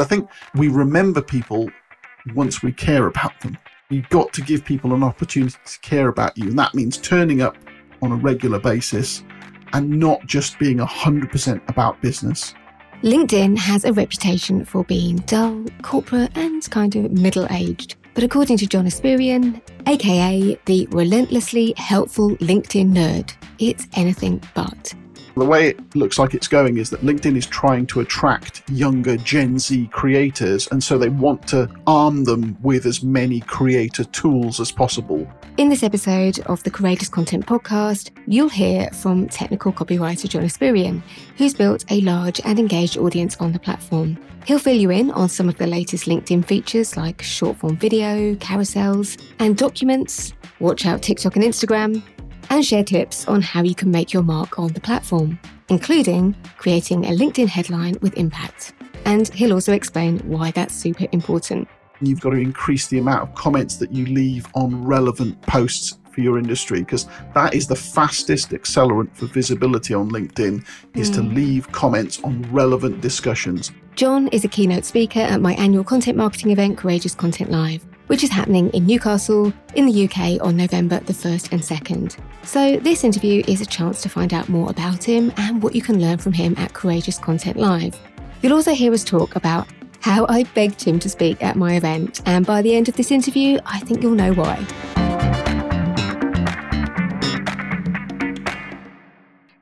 I think we remember people once we care about them. You've got to give people an opportunity to care about you. And that means turning up on a regular basis and not just being 100% about business. LinkedIn has a reputation for being dull, corporate, and kind of middle aged. But according to John Espirian, aka the relentlessly helpful LinkedIn nerd, it's anything but. The way it looks like it's going is that LinkedIn is trying to attract younger Gen Z creators, and so they want to arm them with as many creator tools as possible. In this episode of the Courageous Content Podcast, you'll hear from technical copywriter John Espirian, who's built a large and engaged audience on the platform. He'll fill you in on some of the latest LinkedIn features like short form video, carousels, and documents. Watch out TikTok and Instagram, and share tips on how you can make your mark on the platform, including creating a LinkedIn headline with impact. And he'll also explain why that's super important. You've got to increase the amount of comments that you leave on relevant posts for your industry because that is the fastest accelerant for visibility on LinkedIn is mm. to leave comments on relevant discussions. John is a keynote speaker at my annual content marketing event Courageous Content Live which is happening in Newcastle in the UK on November the 1st and 2nd. So, this interview is a chance to find out more about him and what you can learn from him at Courageous Content Live. You'll also hear us talk about how I begged him to speak at my event, and by the end of this interview, I think you'll know why.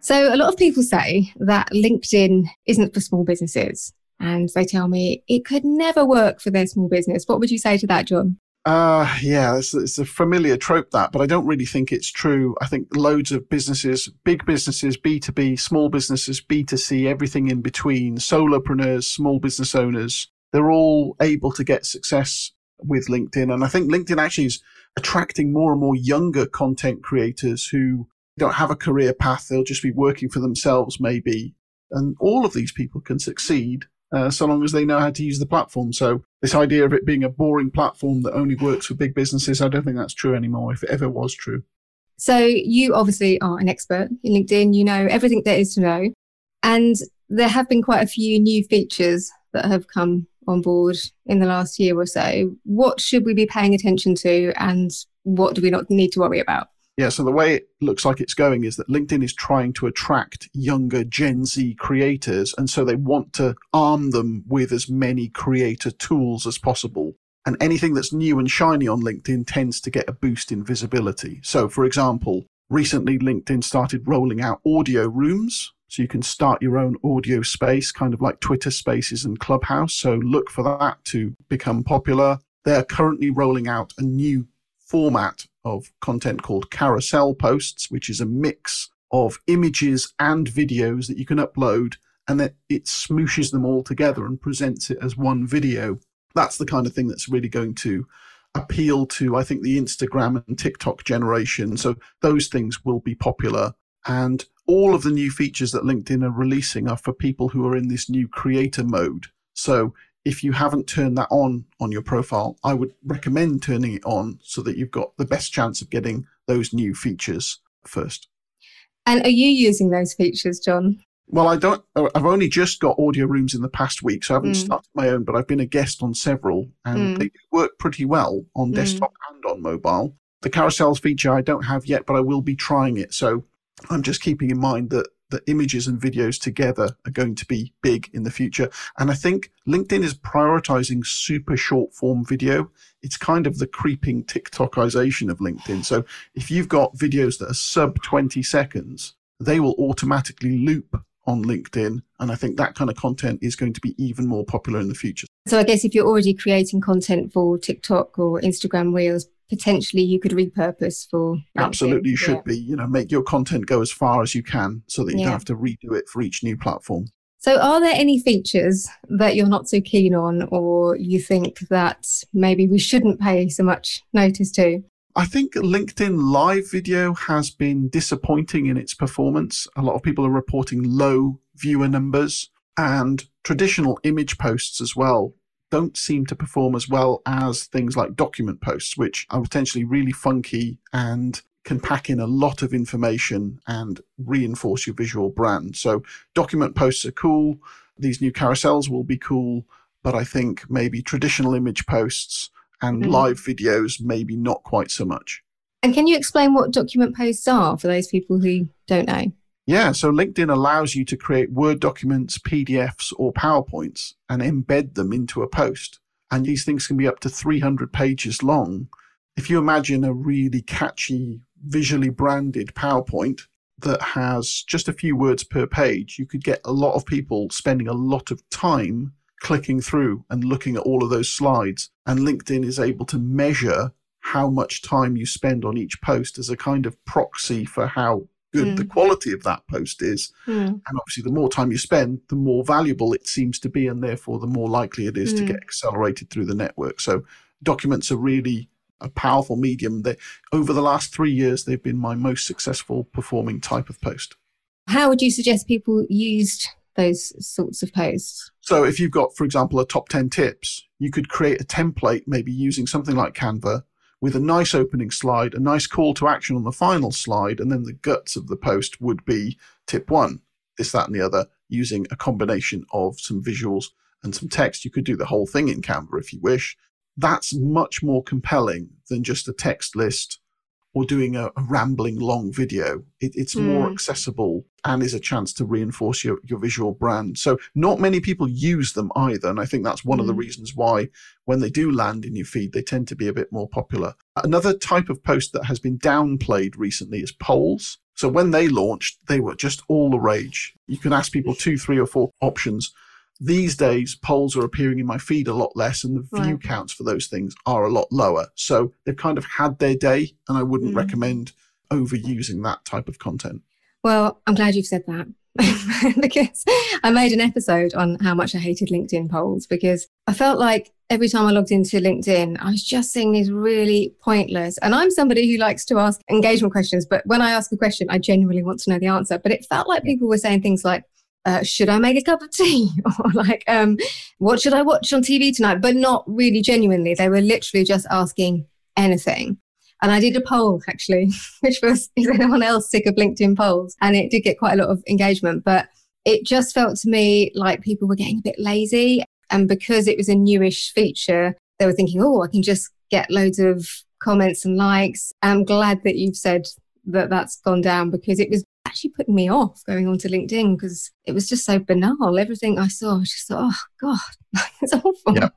So, a lot of people say that LinkedIn isn't for small businesses and they tell me it could never work for their small business. What would you say to that, John? Uh, yeah, it's, it's, a familiar trope that, but I don't really think it's true. I think loads of businesses, big businesses, B2B, small businesses, B2C, everything in between, solopreneurs, small business owners, they're all able to get success with LinkedIn. And I think LinkedIn actually is attracting more and more younger content creators who don't have a career path. They'll just be working for themselves, maybe. And all of these people can succeed uh, so long as they know how to use the platform. So this idea of it being a boring platform that only works for big businesses, I don't think that's true anymore, if it ever was true. So you obviously are an expert in LinkedIn. You know everything there is to know. And there have been quite a few new features that have come on board in the last year or so. What should we be paying attention to and what do we not need to worry about? Yeah, so the way it looks like it's going is that LinkedIn is trying to attract younger Gen Z creators. And so they want to arm them with as many creator tools as possible. And anything that's new and shiny on LinkedIn tends to get a boost in visibility. So, for example, recently LinkedIn started rolling out audio rooms. So you can start your own audio space, kind of like Twitter spaces and Clubhouse. So look for that to become popular. They're currently rolling out a new format of content called carousel posts, which is a mix of images and videos that you can upload and then it smooshes them all together and presents it as one video. That's the kind of thing that's really going to appeal to, I think, the Instagram and TikTok generation. So those things will be popular. And all of the new features that LinkedIn are releasing are for people who are in this new creator mode. So if you haven't turned that on on your profile, I would recommend turning it on so that you've got the best chance of getting those new features first. And are you using those features, John? Well, I don't. I've only just got audio rooms in the past week, so I haven't mm. started my own. But I've been a guest on several, and mm. they work pretty well on mm. desktop and on mobile. The carousels feature I don't have yet, but I will be trying it. So I'm just keeping in mind that the images and videos together are going to be big in the future. And I think LinkedIn is prioritizing super short form video. It's kind of the creeping TikTokization of LinkedIn. So if you've got videos that are sub 20 seconds, they will automatically loop on LinkedIn. And I think that kind of content is going to be even more popular in the future. So I guess if you're already creating content for TikTok or Instagram Reels, potentially you could repurpose for absolutely you should yeah. be you know make your content go as far as you can so that you yeah. don't have to redo it for each new platform so are there any features that you're not so keen on or you think that maybe we shouldn't pay so much notice to I think LinkedIn live video has been disappointing in its performance. A lot of people are reporting low viewer numbers and traditional image posts as well don't seem to perform as well as things like document posts, which are potentially really funky and can pack in a lot of information and reinforce your visual brand. So document posts are cool. These new carousels will be cool. but I think maybe traditional image posts and Mm. live videos, maybe not quite so much. And can you explain what document posts are for those people who don't know? Yeah, so LinkedIn allows you to create Word documents, PDFs, or PowerPoints and embed them into a post. And these things can be up to 300 pages long. If you imagine a really catchy, visually branded PowerPoint that has just a few words per page, you could get a lot of people spending a lot of time clicking through and looking at all of those slides. And LinkedIn is able to measure how much time you spend on each post as a kind of proxy for how good the quality of that post is. And obviously, the more time you spend, the more valuable it seems to be, and therefore, the more likely it is to Mm. get accelerated through the network. So, documents are really a powerful medium. They, over the last three years, they've been my most successful performing type of post. How would you suggest people used those sorts of posts? So, if you've got, for example, a top 10 tips, you could create a template, maybe using something like Canva, with a nice opening slide, a nice call to action on the final slide, and then the guts of the post would be tip one, this, that, and the other, using a combination of some visuals and some text. You could do the whole thing in Canva if you wish. That's much more compelling than just a text list or doing a, a rambling long video. It, it's more Mm. accessible and is a chance to reinforce your, your visual brand. So not many people use them either. And I think that's one of the Mm. reasons why when they do land in your feed, they tend to be a bit more popular. Another type of post that has been downplayed recently is polls. So when they launched, they were just all the rage. You can ask people two, three, or four options. These days, polls are appearing in my feed a lot less, and the view Right. counts for those things are a lot lower. So they've kind of had their day, and I wouldn't Mm. recommend overusing that type of content. Well, I'm glad you've said that because I made an episode on how much I hated LinkedIn polls because I felt like every time I logged into LinkedIn, I was just seeing these really pointless. And I'm somebody who likes to ask engagement questions, but when I ask a question, I genuinely want to know the answer. But it felt like people were saying things like, uh, should I make a cup of tea? or like, um, what should I watch on TV tonight? But not really genuinely. They were literally just asking anything. And I did a poll actually, which was, is anyone else sick of LinkedIn polls? And it did get quite a lot of engagement, but it just felt to me like people were getting a bit lazy. And because it was a newish feature, they were thinking, oh, I can just get loads of comments and likes. I'm glad that you've said that that's gone down because it was actually putting me off going onto LinkedIn because it was just so banal. Everything I saw, I just thought, oh, God, it's awful. Yeah.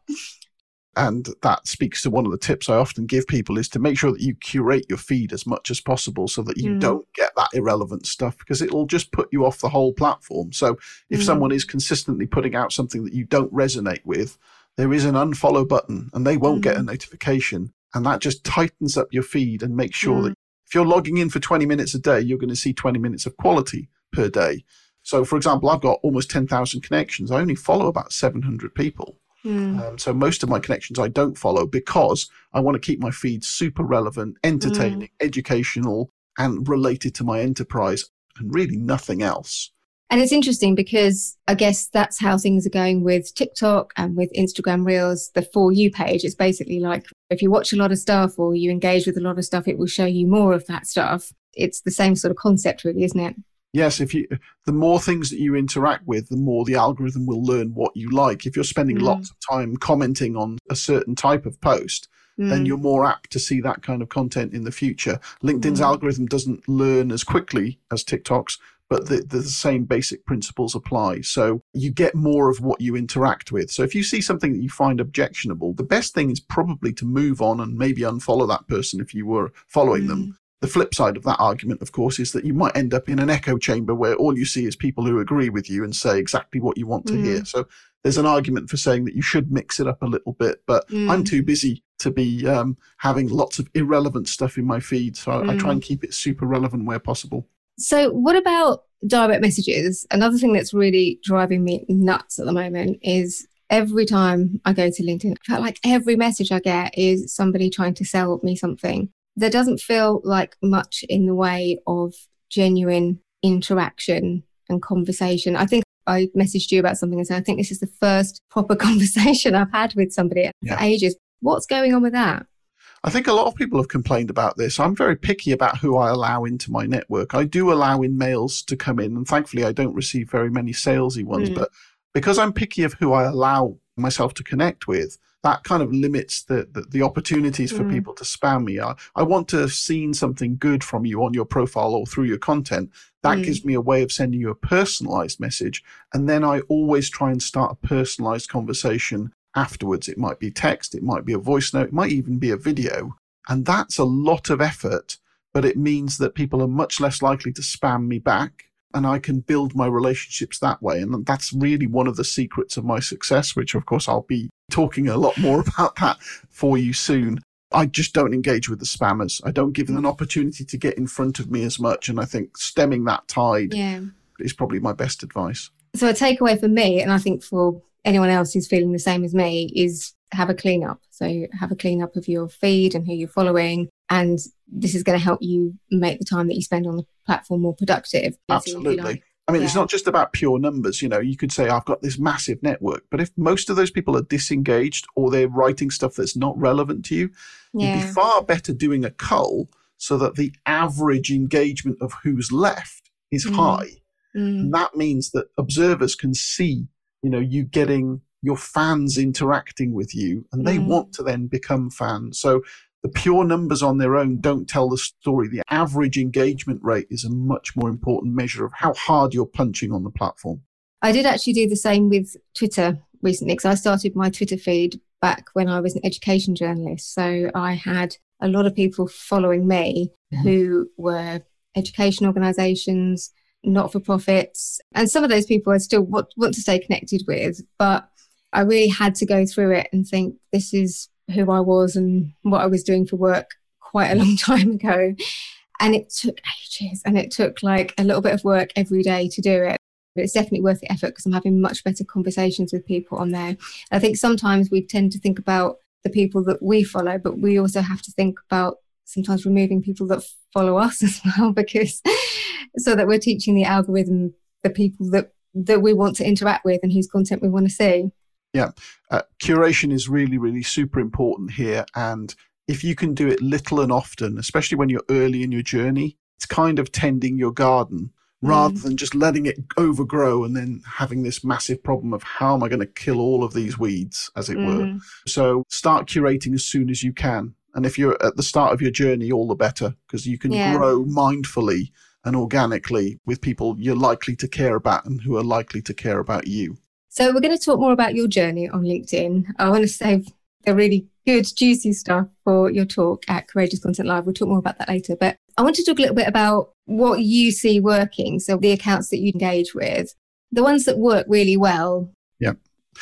And that speaks to one of the tips I often give people is to make sure that you curate your feed as much as possible so that you Mm. don't get that irrelevant stuff because it'll just put you off the whole platform. So if Mm. someone is consistently putting out something that you don't resonate with, there is an unfollow button and they won't get a Mm. notification. And that just tightens up your feed and makes sure Mm. that if you're logging in for 20 minutes a day, you're going to see 20 minutes of quality per day. So, for example, I've got almost 10,000 connections. I only follow about 700 people. Mm. Um, so most of my connections I don't follow because I want to keep my feed super relevant, entertaining, educational, and related to my enterprise, and really nothing else. And it's interesting because I guess that's how things are going with TikTok and with Instagram Reels. The For You page is basically like if you watch a lot of stuff or you engage with a lot of stuff, it will show you more of that stuff. It's the same sort of concept, really, isn't it? Yes, if you the more things that you interact with, the more the algorithm will learn what you like. If you're spending Mm. lots of time commenting on a certain type of post, then Mm. you're more apt to see that kind of content in the future. LinkedIn's Mm. algorithm doesn't learn as quickly as TikTok's, but the, the same basic principles apply. So you get more of what you interact with. So if you see something that you find objectionable, the best thing is probably to move on and maybe unfollow that person if you were following them. The flip side of that argument, of course, is that you might end up in an echo chamber where all you see is people who agree with you and say exactly what you want to Mm. hear. So there's an argument for saying that you should mix it up a little bit, but I'm Mm. too busy to be um, having lots of irrelevant stuff in my feed. So I, I try Mm. and keep it super relevant where possible. So, what about direct messages? Another thing that's really driving me nuts at the moment is every time I go to LinkedIn, I feel like every message I get is somebody trying to sell me something. There doesn't feel like much in the way of genuine interaction and conversation. I think I messaged you about something and said, I think this is the first proper conversation I've had with somebody Yeah. for ages. What's going on with that? I think a lot of people have complained about this. I'm very picky about who I allow into my network. I do allow in mails to come in, and thankfully, I don't receive very many salesy ones. Mm. But because I'm picky of who I allow myself to connect with, that kind of limits the, the, the opportunities for Mm. people to spam me. I, I want to have seen something good from you on your profile or through your content. That Mm. gives me a way of sending you a personalized message. And then I always try and start a personalized conversation afterwards. It might be text, it might be a voice note, it might even be a video. And that's a lot of effort, but it means that people are much less likely to spam me back and I can build my relationships that way. And that's really one of the secrets of my success, which of course I'll be talking a lot more about that for you soon. I just don't engage with the spammers. I don't give them an opportunity to get in front of me as much. And I think stemming that tide Yeah. is probably my best advice. So a takeaway for me, and I think for anyone else who's feeling the same as me, is have a clean up. So have a clean up of your feed and who you're following. And this is going to help you make the time that you spend on the platform more productive. Absolutely. I mean, it's not just about pure numbers. You know, you could say, I've got this massive network, but if most of those people are disengaged or they're writing stuff that's not relevant to you, you'd be far better doing a cull so that the average engagement of who's left is Mm. high. Mm. And that means that observers can see, you know, you getting your fans interacting with you and they Mm. want to then become fans. So the pure numbers on their own don't tell the story. The average engagement rate is a much more important measure of how hard you're punching on the platform. I did actually do the same with Twitter recently because I started my Twitter feed back when I was an education journalist. So I had a lot of people following me Mhm. who were education organisations, not for profits. And some of those people I still want, want to stay connected with. But I really had to go through it and think this is who I was and what I was doing for work quite a long time ago. And it took ages and it took like a little bit of work every day to do it. But it's definitely worth the effort because I'm having much better conversations with people on there. I think sometimes we tend to think about the people that we follow, but we also have to think about sometimes removing people that follow us as well, because so that we're teaching the algorithm the people that that we want to interact with and whose content we want to see. Uh, curation is really, really super important here. And if you can do it little and often, especially when you're early in your journey, it's kind of tending your garden rather than just letting it overgrow and then having this massive problem of how am I going to kill all of these weeds, as it were. Mm. So start curating as soon as you can. And if you're at the start of your journey, all the better because you can Yeah. grow mindfully and organically with people you're likely to care about and who are likely to care about you. So we're going to talk more about your journey on LinkedIn. I want to save the really good, juicy stuff for your talk at Courageous Content Live. We'll talk more about that later. But I want to talk a little bit about what you see working. So the accounts that you engage with, the ones that work really well. Yeah.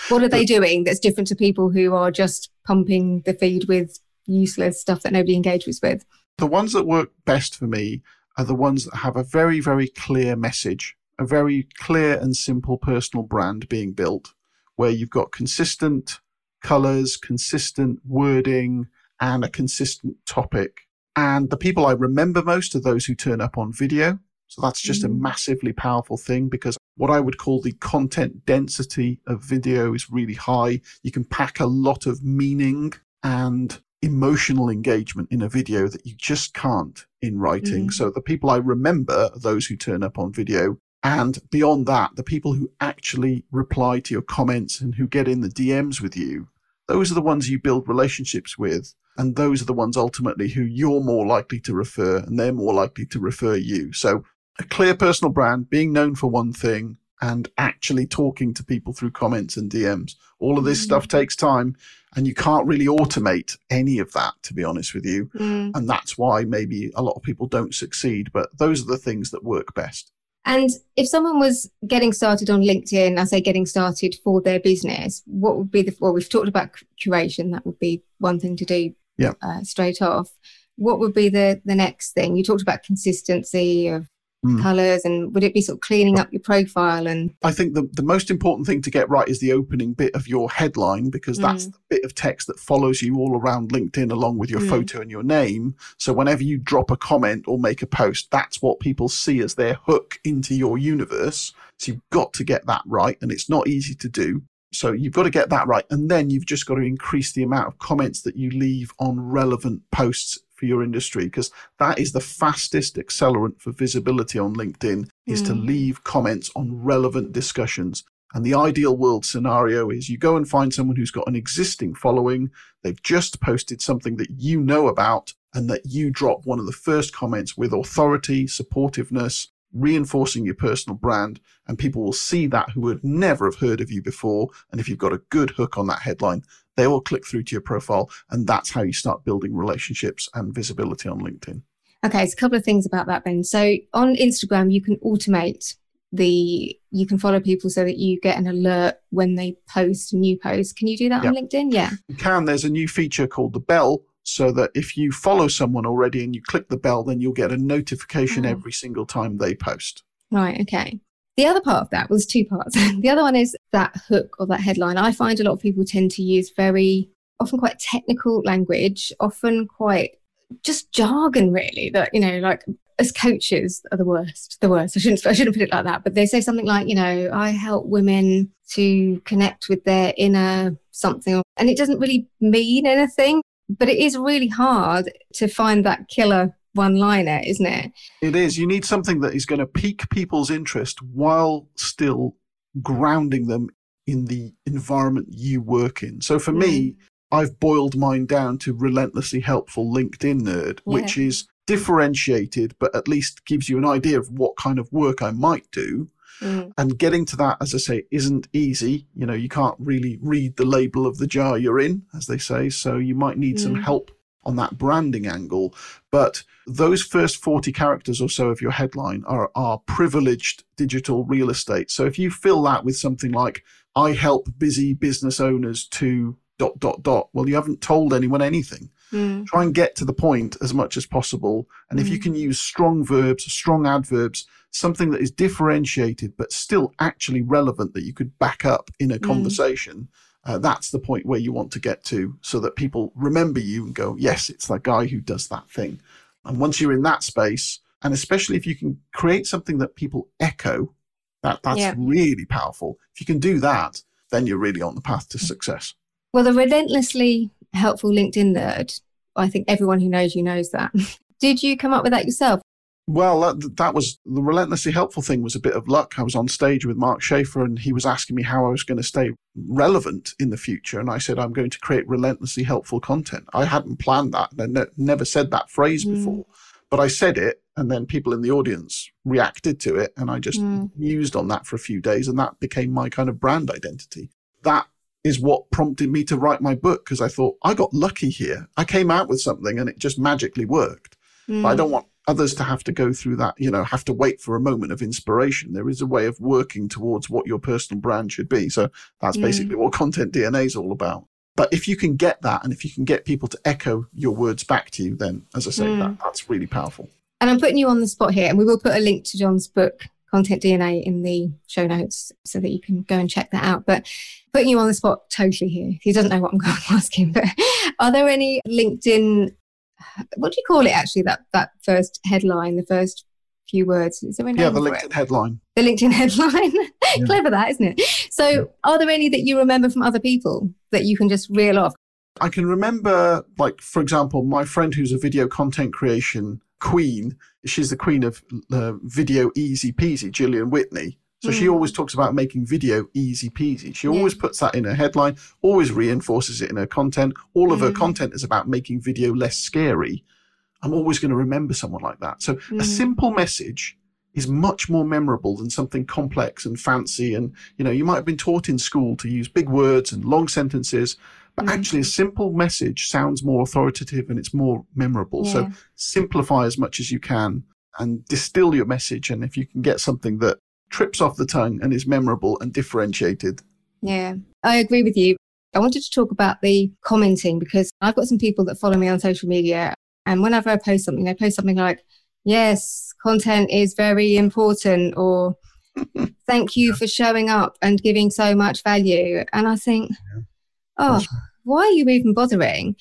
What are they doing that's different to people who are just pumping the feed with useless stuff that nobody engages with? The ones that work best for me are the ones that have a very, very clear message, a very clear and simple personal brand being built, where you've got consistent colors, consistent wording, and a consistent topic. And the people I remember most are those who turn up on video. So that's just a Mm. massively powerful thing because what I would call the content density of video is really high. You can pack a lot of meaning and emotional engagement in a video that you just can't in writing. Mm. So the people I remember are those who turn up on video. And beyond that, the people who actually reply to your comments and who get in the DMs with you, those are the ones you build relationships with. And those are the ones ultimately who you're more likely to refer and they're more likely to refer you. So a clear personal brand, being known for one thing and actually talking to people through comments and DMs. All of this Mm. stuff takes time and you can't really automate any of that, to be honest with you. Mm. And that's why maybe a lot of people don't succeed, but those are the things that work best. And if someone was getting started on LinkedIn, I say getting started for their business, what would be the, well, we've talked about curation. That would be one thing to do Yeah. uh, straight off. What would be the, the next thing? You talked about consistency of Mm. colors and would it be sort of cleaning up your profile and I think the, the most important thing to get right is the opening bit of your headline because that's Mm. the bit of text that follows you all around LinkedIn along with your Mm. photo and your name. So whenever you drop a comment or make a post, that's what people see as their hook into your universe. So you've got to get that right and it's not easy to do. So you've got to get that right. And then you've just got to increase the amount of comments that you leave on relevant posts for your industry because that is the fastest accelerant for visibility on LinkedIn is to Mm. leave comments on relevant discussions. And the ideal world scenario is you go and find someone who's got an existing following. They've just posted something that you know about and that you drop one of the first comments with authority, supportiveness, reinforcing your personal brand. And people will see that who would never have heard of you before. And if you've got a good hook on that headline, they will click through to your profile. And that's how you start building relationships and visibility on LinkedIn. Okay, so a couple of things about that then. So on Instagram, you can automate the you can follow people so that you get an alert when they post a new post. Can you do that yep. on LinkedIn? Yeah. You can. There's a new feature called the bell so that if you follow someone already and you click the bell, then you'll get a notification oh. every single time they post. Right, okay. The other part of that was two parts. the other one is that hook or that headline. I find a lot of people tend to use very often quite technical language, often quite just jargon really that you know like as coaches are the worst the worst i shouldn't i shouldn't put it like that but they say something like you know i help women to connect with their inner something and it doesn't really mean anything but it is really hard to find that killer one liner isn't it it is you need something that is going to pique people's interest while still grounding them in the environment you work in so for mm. me I've boiled mine down to relentlessly helpful LinkedIn nerd, yeah. which is differentiated, but at least gives you an idea of what kind of work I might do. Mm. And getting to that, as I say, isn't easy. You know, you can't really read the label of the jar you're in, as they say. So you might need mm. some help on that branding angle. But those first 40 characters or so of your headline are, are privileged digital real estate. So if you fill that with something like, I help busy business owners to dot dot dot well you haven't told anyone anything mm. try and get to the point as much as possible and mm. if you hmm. can use strong verbs strong adverbs something that is differentiated but still actually relevant that you could back up in a mm. conversation uh, that's the point where you want to get to so that people remember you and go yes it's that guy who does that thing and once you're in that space and especially if you can create something that people echo that that's yeah. really powerful if you can do that then you're really on the path to success well, the relentlessly helpful LinkedIn nerd, I think everyone who knows you knows that. Did you come up with that yourself? Well, that, that was the relentlessly helpful thing was a bit of luck. I was on stage with Mark Schaefer and he was asking me how I was going to stay relevant in the future. And I said, I'm going to create relentlessly helpful content. I hadn't planned that. I ne- never said that phrase mm. before, but I said it. And then people in the audience reacted to it. And I just mm. mused on that for a few days. And that became my kind of brand identity. That is what prompted me to write my book because I thought I got lucky here. I came out with something and it just magically worked. Mm. But I don't want others to have to go through that, you know, have to wait for a moment of inspiration. There is a way of working towards what your personal brand should be. So that's mm. basically what content DNA is all about. But if you can get that and if you can get people to echo your words back to you, then as I say, mm. that, that's really powerful. And I'm putting you on the spot here, and we will put a link to John's book content DNA in the show notes so that you can go and check that out. But putting you on the spot totally here, he doesn't know what I'm going to ask him. But are there any LinkedIn? What do you call it? Actually, that that first headline, the first few words. Is there? Yeah, the LinkedIn it? headline. The LinkedIn headline. yeah. Clever that, isn't it? So, yeah. are there any that you remember from other people that you can just reel off? I can remember, like for example, my friend who's a video content creation queen. She's the queen of uh, video easy peasy, Gillian Whitney. So mm. she hmm. always talks about making video easy peasy. She yeah. always puts that in her headline, always reinforces it in her content. All of mm. her hmm. content is about making video less scary. I'm always going to remember someone like that. So mm. a hmm. simple message is much more memorable than something complex and fancy. And, you know, you might have been taught in school to use big words and long sentences. But actually, a simple message sounds more authoritative and it's more memorable. Yeah. So simplify as much as you can and distill your message. And if you can get something that trips off the tongue and is memorable and differentiated. Yeah, I agree with you. I wanted to talk about the commenting because I've got some people that follow me on social media. And whenever I post something, they post something like, yes, content is very important, or thank you for showing up and giving so much value. And I think, oh, why are you even bothering?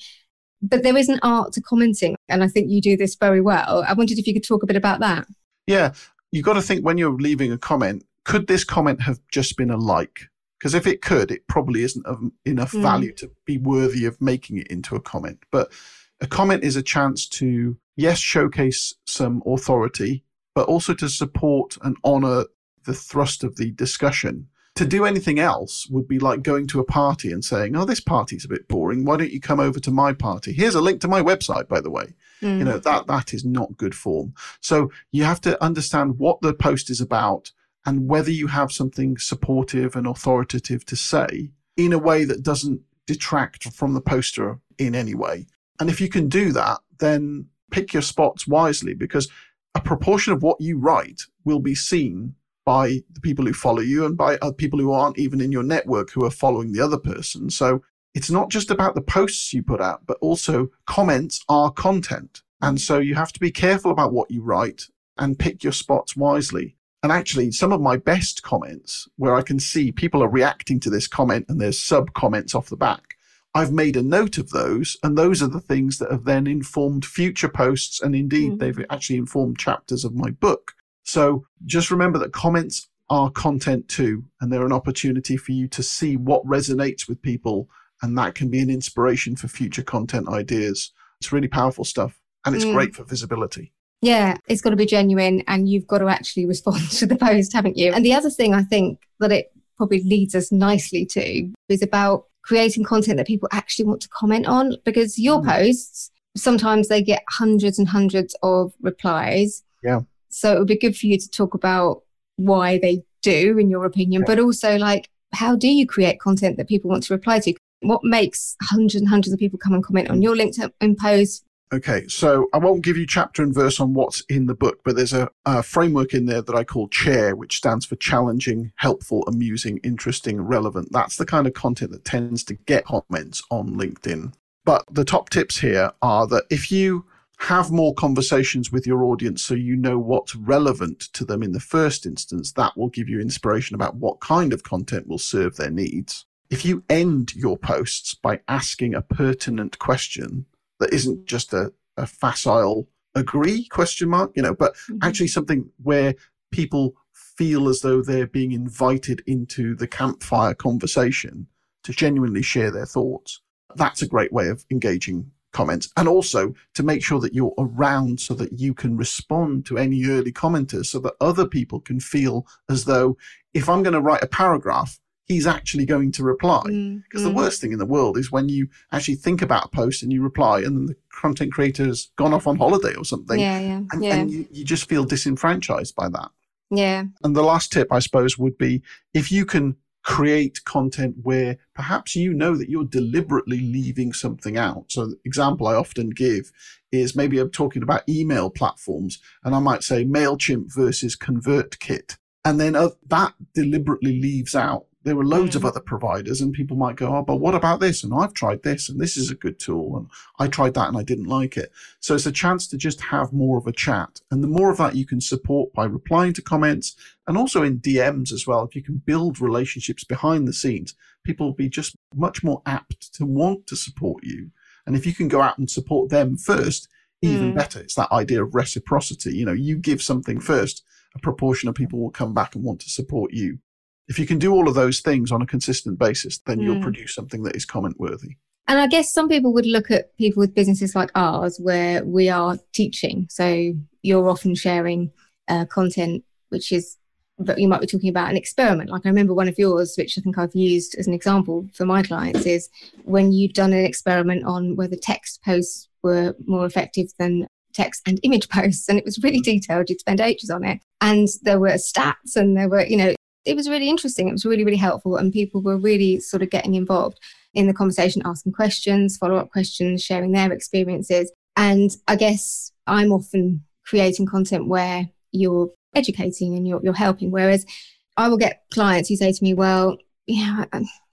But there is an art to commenting, and I think you do this very well. I wondered if you could talk a bit about that. Yeah, you've got to think when you're leaving a comment, could this comment have just been a like? Because if it could, it probably isn't of enough mm. value to be worthy of making it into a comment. But a comment is a chance to, yes, showcase some authority, but also to support and honor the thrust of the discussion To do anything else would be like going to a party and saying, "Oh, this party's a bit boring. Why don't you come over to my party? Here's a link to my website, by the way." Mm. You know that that is not good form. So you have to understand what the post is about and whether you have something supportive and authoritative to say in a way that doesn't detract from the poster in any way. And if you can do that, then pick your spots wisely because a proportion of what you write will be seen by the people who follow you and by other people who aren't even in your network who are following the other person. So it's not just about the posts you put out, but also comments are content. And so you have to be careful about what you write and pick your spots wisely. And actually, some of my best comments where I can see people are reacting to this comment and there's sub comments off the back, I've made a note of those. And those are the things that have then informed future posts. And indeed, mm. they've actually informed chapters of my book. So just remember that comments are content too. And they're an opportunity for you to see what resonates with people. And that can be an inspiration for future content ideas. It's really powerful stuff. And it's mm. great for visibility. Yeah, it's got to be genuine and you've got to actually respond to the post, haven't you? And the other thing I think that it probably leads us nicely to is about creating content that people actually want to comment on because your mm. posts sometimes they get hundreds and hundreds of replies. Yeah. So it would be good for you to talk about why they do, in your opinion, but also like how do you create content that people want to reply to? What makes hundreds and hundreds of people come and comment on your LinkedIn post Okay, so I won't give you chapter and verse on what's in the book, but there's a, a, framework in there that I call CHAIR, which stands for challenging, helpful, amusing, interesting, relevant. That's the kind of content that tends to get comments on LinkedIn. But the top tips here are that if you have more conversations with your audience so you know what's relevant to them in the first instance, that will give you inspiration about what kind of content will serve their needs. If you end your posts by asking a pertinent question, that isn't just a, a facile agree question mark, you know, but mm-hmm. actually something where people feel as though they're being invited into the campfire conversation to genuinely share their thoughts. That's a great way of engaging comments and also to make sure that you're around so that you can respond to any early commenters so that other people can feel as though if I'm going to write a paragraph, he's actually going to reply. Because mm, mm. the worst thing in the world is when you actually think about a post and you reply and then the content creator's gone off on holiday or something. Yeah, yeah. And, yeah. and you, you just feel disenfranchised by that. Yeah. And the last tip, I suppose, would be if you can create content where perhaps you know that you're deliberately leaving something out. So example I often give is maybe I'm talking about email platforms and I might say MailChimp versus ConvertKit. And then that deliberately leaves out there were loads mm. of other providers and people might go, oh, but what about this? And I've tried this and this is a good tool. And I tried that and I didn't like it. So it's a chance to just have more of a chat. And the more of that you can support by replying to comments and also in DMs as well. If you can build relationships behind the scenes, people will be just much more apt to want to support you. And if you can go out and support them first, even mm. better. It's that idea of reciprocity. You know, you give something first, a proportion of people will come back and want to support you if you can do all of those things on a consistent basis, then mm. you'll hmm. produce something that is comment worthy. And I guess some people would look at people with businesses like ours where we are teaching. So you're often sharing uh, content which is but you might be talking about an experiment. Like I remember one of yours, which I think I've used as an example for my clients, is when you'd done an experiment on whether text posts were more effective than text and image posts. And it was really detailed. You'd spend ages on it. And there were stats and there were, you know, it was really interesting. It was really, really helpful. And people were really sort of getting involved in the conversation, asking questions, follow up questions, sharing their experiences. And I guess I'm often creating content where you're educating and you're, you're helping. Whereas I will get clients who say to me, well, yeah,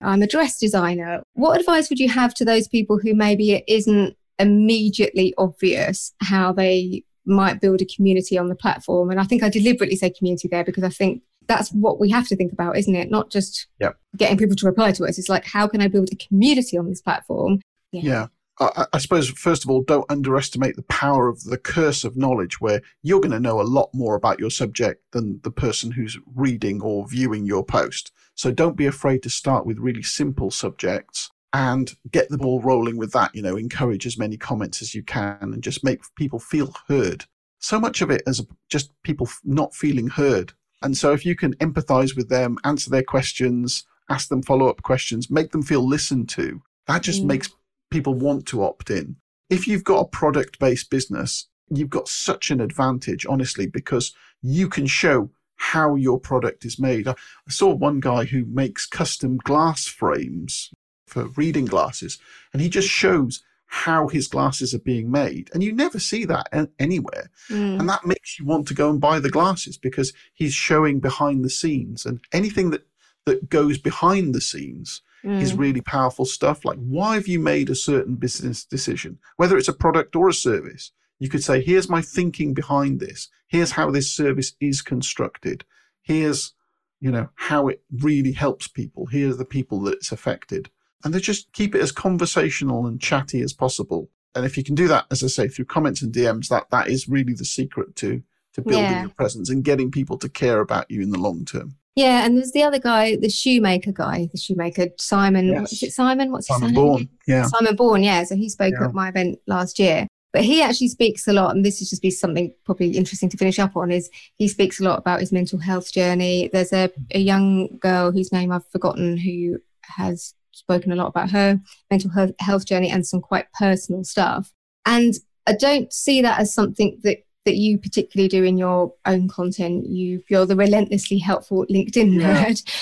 I'm a dress designer. What advice would you have to those people who maybe it isn't immediately obvious how they might build a community on the platform? And I think I deliberately say community there because I think that's what we have to think about, isn't it? Not just yep. getting people to reply to us. It's like, how can I build a community on this platform? Yeah. yeah. I, I, suppose, first of all, don't underestimate the power of the curse of knowledge, where you're going to know a lot more about your subject than the person who's reading or viewing your post. So don't be afraid to start with really simple subjects and get the ball rolling with that. You know, encourage as many comments as you can and just make people feel heard. So much of it is just people not feeling heard And so if you can empathize with them, answer their questions, ask them follow up questions, make them feel listened to, that just mm. makes people want to opt in. If you've got a product based business, you've got such an advantage, honestly, because you can show how your product is made. I saw one guy who makes custom glass frames for reading glasses, and he just shows how his glasses are being made. And you never see that anywhere. Mm. And that makes you want to go and buy the glasses because he's showing behind the scenes and anything that, that goes behind the scenes mm. is really powerful stuff. Like, why have you made a certain business decision? Whether it's a product or a service, you could say, here's my thinking behind this. Here's how this service is constructed. Here's, you know, how it really helps people. Here's the people that it's affected and they just keep it as conversational and chatty as possible. And if you can do that, as I say, through comments and DMs, that that is really the secret to to building yeah. your presence and getting people to care about you in the long term. Yeah, and there's the other guy, the shoemaker guy, the shoemaker Simon. Yes. Is it Simon? What's Simon his Bourne. Yeah, Simon Bourne. Yeah, so he spoke yeah. at my event last year. But he actually speaks a lot, and this is just be something probably interesting to finish up on. Is he speaks a lot about his mental health journey. There's a, a young girl whose name I've forgotten who has spoken a lot about her mental health journey and some quite personal stuff. And I don't see that as something that that you particularly do in your own content. You you're the relentlessly helpful LinkedIn nerd, yeah.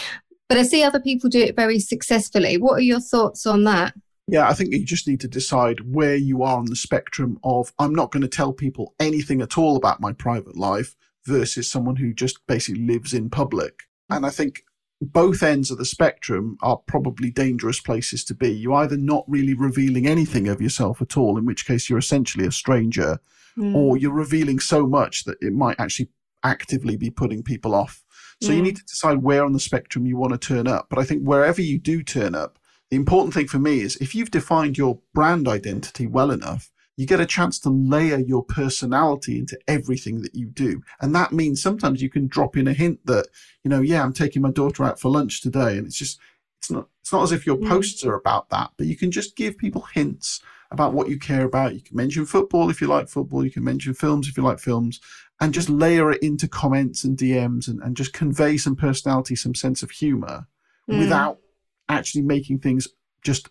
but I see other people do it very successfully. What are your thoughts on that? Yeah, I think you just need to decide where you are on the spectrum of I'm not going to tell people anything at all about my private life versus someone who just basically lives in public. And I think both ends of the spectrum are probably dangerous places to be. You're either not really revealing anything of yourself at all, in which case you're essentially a stranger, mm. or you're revealing so much that it might actually actively be putting people off. So mm. you need to decide where on the spectrum you want to turn up. But I think wherever you do turn up, the important thing for me is if you've defined your brand identity well enough, you get a chance to layer your personality into everything that you do. And that means sometimes you can drop in a hint that, you know, yeah, I'm taking my daughter out for lunch today. And it's just, it's not, it's not as if your mm. posts are about that, but you can just give people hints about what you care about. You can mention football if you like football. You can mention films if you like films and just layer it into comments and DMs and, and just convey some personality, some sense of humor mm. without actually making things just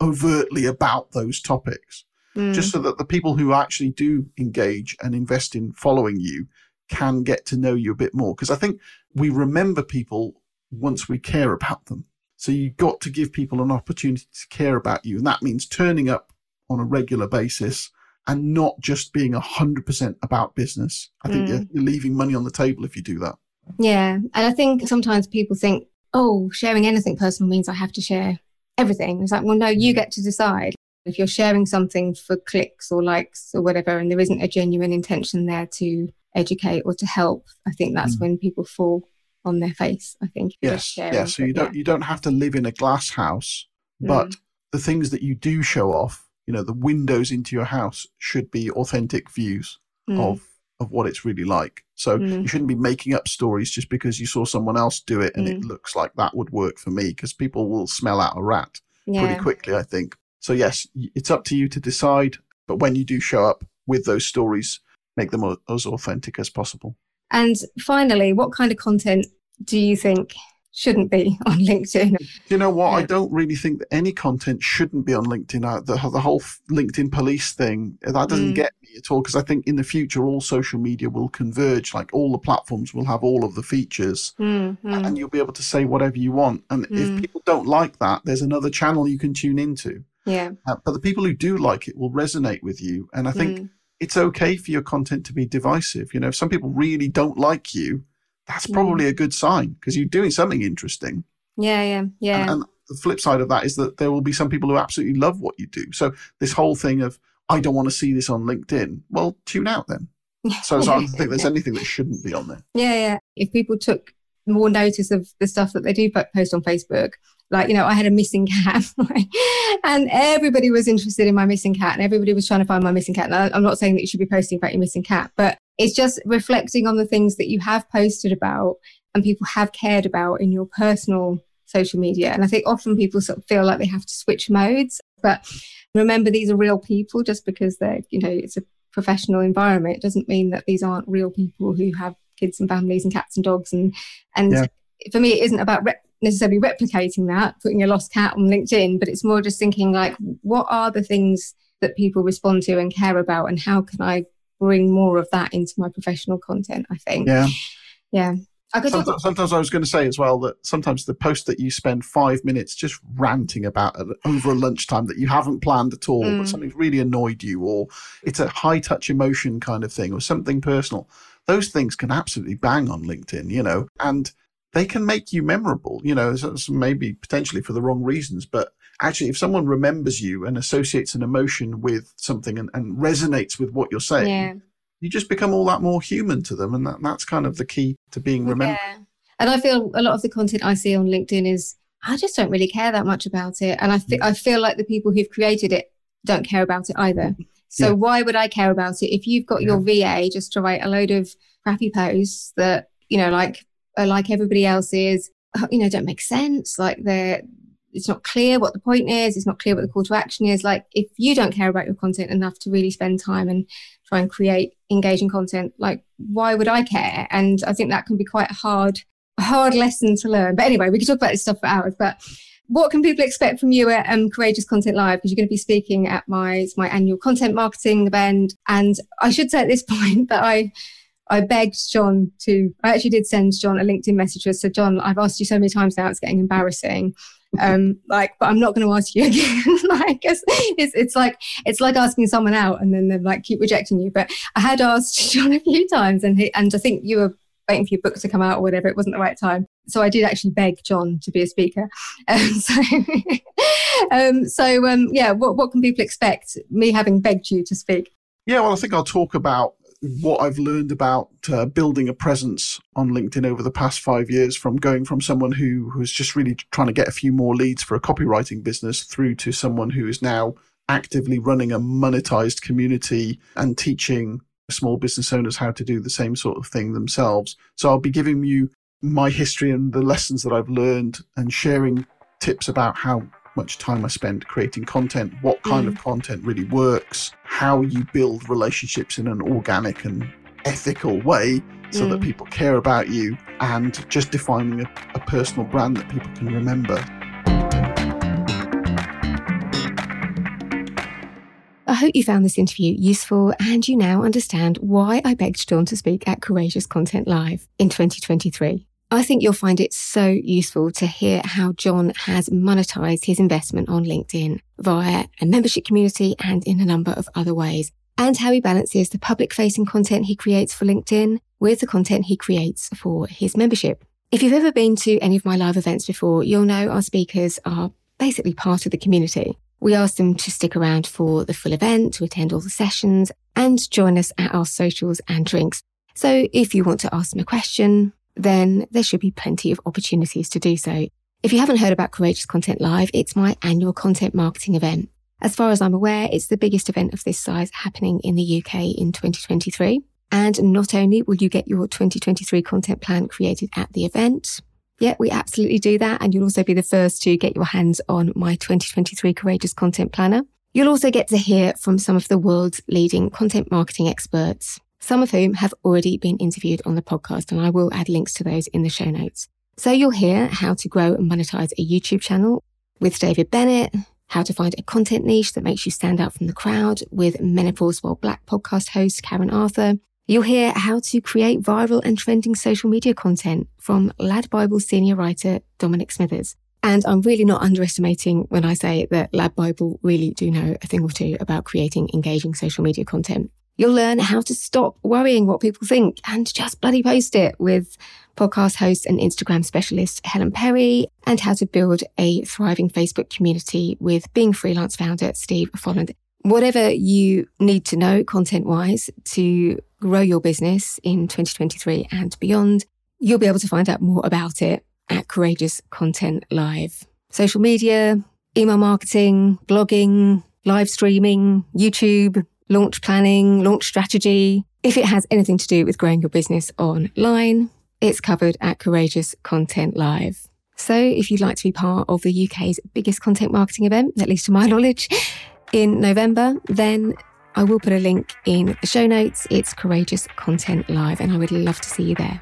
overtly about those topics mm. just so that the people who actually do engage and invest in following you can get to know you a bit more. Because I think we remember people once we care about them. So you've got to give people an opportunity to care about you. And that means turning up on a regular basis and not just being 100% about business. I think mm. you're, you're leaving money on the table if you do that. Yeah. And I think sometimes people think, oh, sharing anything personal means I have to share everything. It's like, well, no, you mm. get to decide. If you're sharing something for clicks or likes or whatever, and there isn't a genuine intention there to educate or to help, I think that's mm. when people fall on their face. I think. Yes. Yeah. So you don't yeah. you don't have to live in a glass house, but mm. the things that you do show off, you know, the windows into your house should be authentic views mm. of of what it's really like. So mm. you shouldn't be making up stories just because you saw someone else do it and it mm. looks like that would work for me because people will smell out a rat yeah. pretty quickly, I think. So, yes, it's up to you to decide. But when you do show up with those stories, make them as authentic as possible. And finally, what kind of content do you think shouldn't be on LinkedIn. You know what? I don't really think that any content shouldn't be on LinkedIn. Uh, the, the whole LinkedIn police thing, that doesn't mm. get me at all because I think in the future all social media will converge. Like all the platforms will have all of the features mm, mm. and you'll be able to say whatever you want. And if mm. people don't like that, there's another channel you can tune into. Yeah. Uh, but the people who do like it will resonate with you. And I think mm. it's okay for your content to be divisive. You know, if some people really don't like you, that's probably mm. a good sign because you're doing something interesting. Yeah, yeah, yeah. And, and, the flip side of that is that there will be some people who absolutely love what you do. So this whole thing of I don't want to see this on LinkedIn, well, tune out then. So, so I don't think there's anything that shouldn't be on there. Yeah, yeah. If people took more notice of the stuff that they do post on Facebook, like you know i had a missing cat and everybody was interested in my missing cat and everybody was trying to find my missing cat and i'm not saying that you should be posting about your missing cat but it's just reflecting on the things that you have posted about and people have cared about in your personal social media and i think often people sort of feel like they have to switch modes but remember these are real people just because they're you know it's a professional environment it doesn't mean that these aren't real people who have kids and families and cats and dogs. And, and yeah. For me, it isn't about rep- necessarily replicating that, putting a lost cat on LinkedIn, but it's more just thinking like, what are the things that people respond to and care about, and how can I bring more of that into my professional content? I think. Yeah. Yeah. I sometimes, sometimes, I was going to say as well that sometimes the post that you spend five minutes just ranting about over a lunchtime that you haven't planned at all, mm. but something's really annoyed you, or it's a high touch emotion kind of thing, or something personal. Those things can absolutely bang on LinkedIn, you know, and they can make you memorable, you know, maybe potentially for the wrong reasons, but actually, if someone remembers you and associates an emotion with something and, and resonates with what you're saying. Yeah you just become all that more human to them. And that, that's kind of the key to being remembered. Yeah. And I feel a lot of the content I see on LinkedIn is I just don't really care that much about it. And I, I feel like the people who've created it don't care about it either. So yeah. why would I care about it if you've got your VA just to write a load of crappy posts that, you know, like, are like everybody else's, you know, don't make sense. Like they're, it's not clear what the point is. It's not clear what the call to action is. Like if you don't care about your content enough to really spend time and try and create engaging content, like why would I care? And I think that can be quite a hard, hard lesson to learn. But anyway, we could talk about this stuff for hours. But what can people expect from you at um, Courageous Content Live? Because you're going to be speaking at my my annual content marketing event. And I should say at this point that I I begged John to. I actually did send John a LinkedIn message. So John, I've asked you so many times now; it's getting embarrassing. Um like but i'm not going to ask you again. Like it's, it's, it's like it's like asking someone out and then they like keep rejecting you. But i had asked john a few times and he and i think you were waiting for your book to come out or whatever it wasn't the right time. So i did actually beg john to be a speaker. Um, so um so um yeah what, what can people expect? Me having begged you to speak. Yeah well i think i'll talk about what I've learned about uh, building a presence on LinkedIn over the past five years from going from someone who was just really trying to get a few more leads for a copywriting business through to someone who is now actively running a monetized community and teaching small business owners how to do the same sort of thing themselves. So I'll be giving you my history and the lessons that I've learned and sharing tips about how much time I spend creating content, what kind mm. of content really works, how you build relationships in an organic and ethical way so mm. that people care about you, and just defining a, a personal brand that people can remember. I hope you found this interview useful and you now understand why I begged John to speak at Courageous Content Live in 2023. I think you'll find it so useful to hear how John has monetized his investment on LinkedIn via a membership community and in a number of other ways, and how he balances the public facing content he creates for LinkedIn with the content he creates for his membership. If you've ever been to any of my live events before, you'll know our speakers are basically part of the community. We ask them to stick around for the full event, to attend all the sessions, and join us at our socials and drinks. So if you want to ask them a question, then there should be plenty of opportunities to do so. If you haven't heard about Courageous Content Live, it's my annual content marketing event. As far as I'm aware, it's the biggest event of this size happening in the UK in 2023. And not only will you get your 2023 content plan created at the event, yeah, we absolutely do that. And you'll also be the first to get your hands on my 2023 Courageous Content Planner. You'll also get to hear from some of the world's leading content marketing experts some of whom have already been interviewed on the podcast, and I will add links to those in the show notes. So you'll hear how to grow and monetize a YouTube channel with David Bennett, how to find a content niche that makes you stand out from the crowd with Menopause While Black podcast host Karen Arthur. You'll hear how to create viral and trending social media content from Lad Bible senior writer Dominic Smithers. And I'm really not underestimating when I say that Lad Bible really do know a thing or two about creating engaging social media content. You'll learn how to stop worrying what people think and just bloody post it with podcast host and Instagram specialist Helen Perry and how to build a thriving Facebook community with Being Freelance founder Steve Folland. Whatever you need to know content wise to grow your business in 2023 and beyond, you'll be able to find out more about it at Courageous Content Live. Social media, email marketing, blogging, live streaming, YouTube, launch planning, launch strategy. If it has anything to do with growing your business online, it's covered at Courageous Content Live. So if you'd like to be part of the UK's biggest content marketing event, at least to my knowledge, in November, then I will put a link in the show notes. It's Courageous Content Live, and I would love to see you there.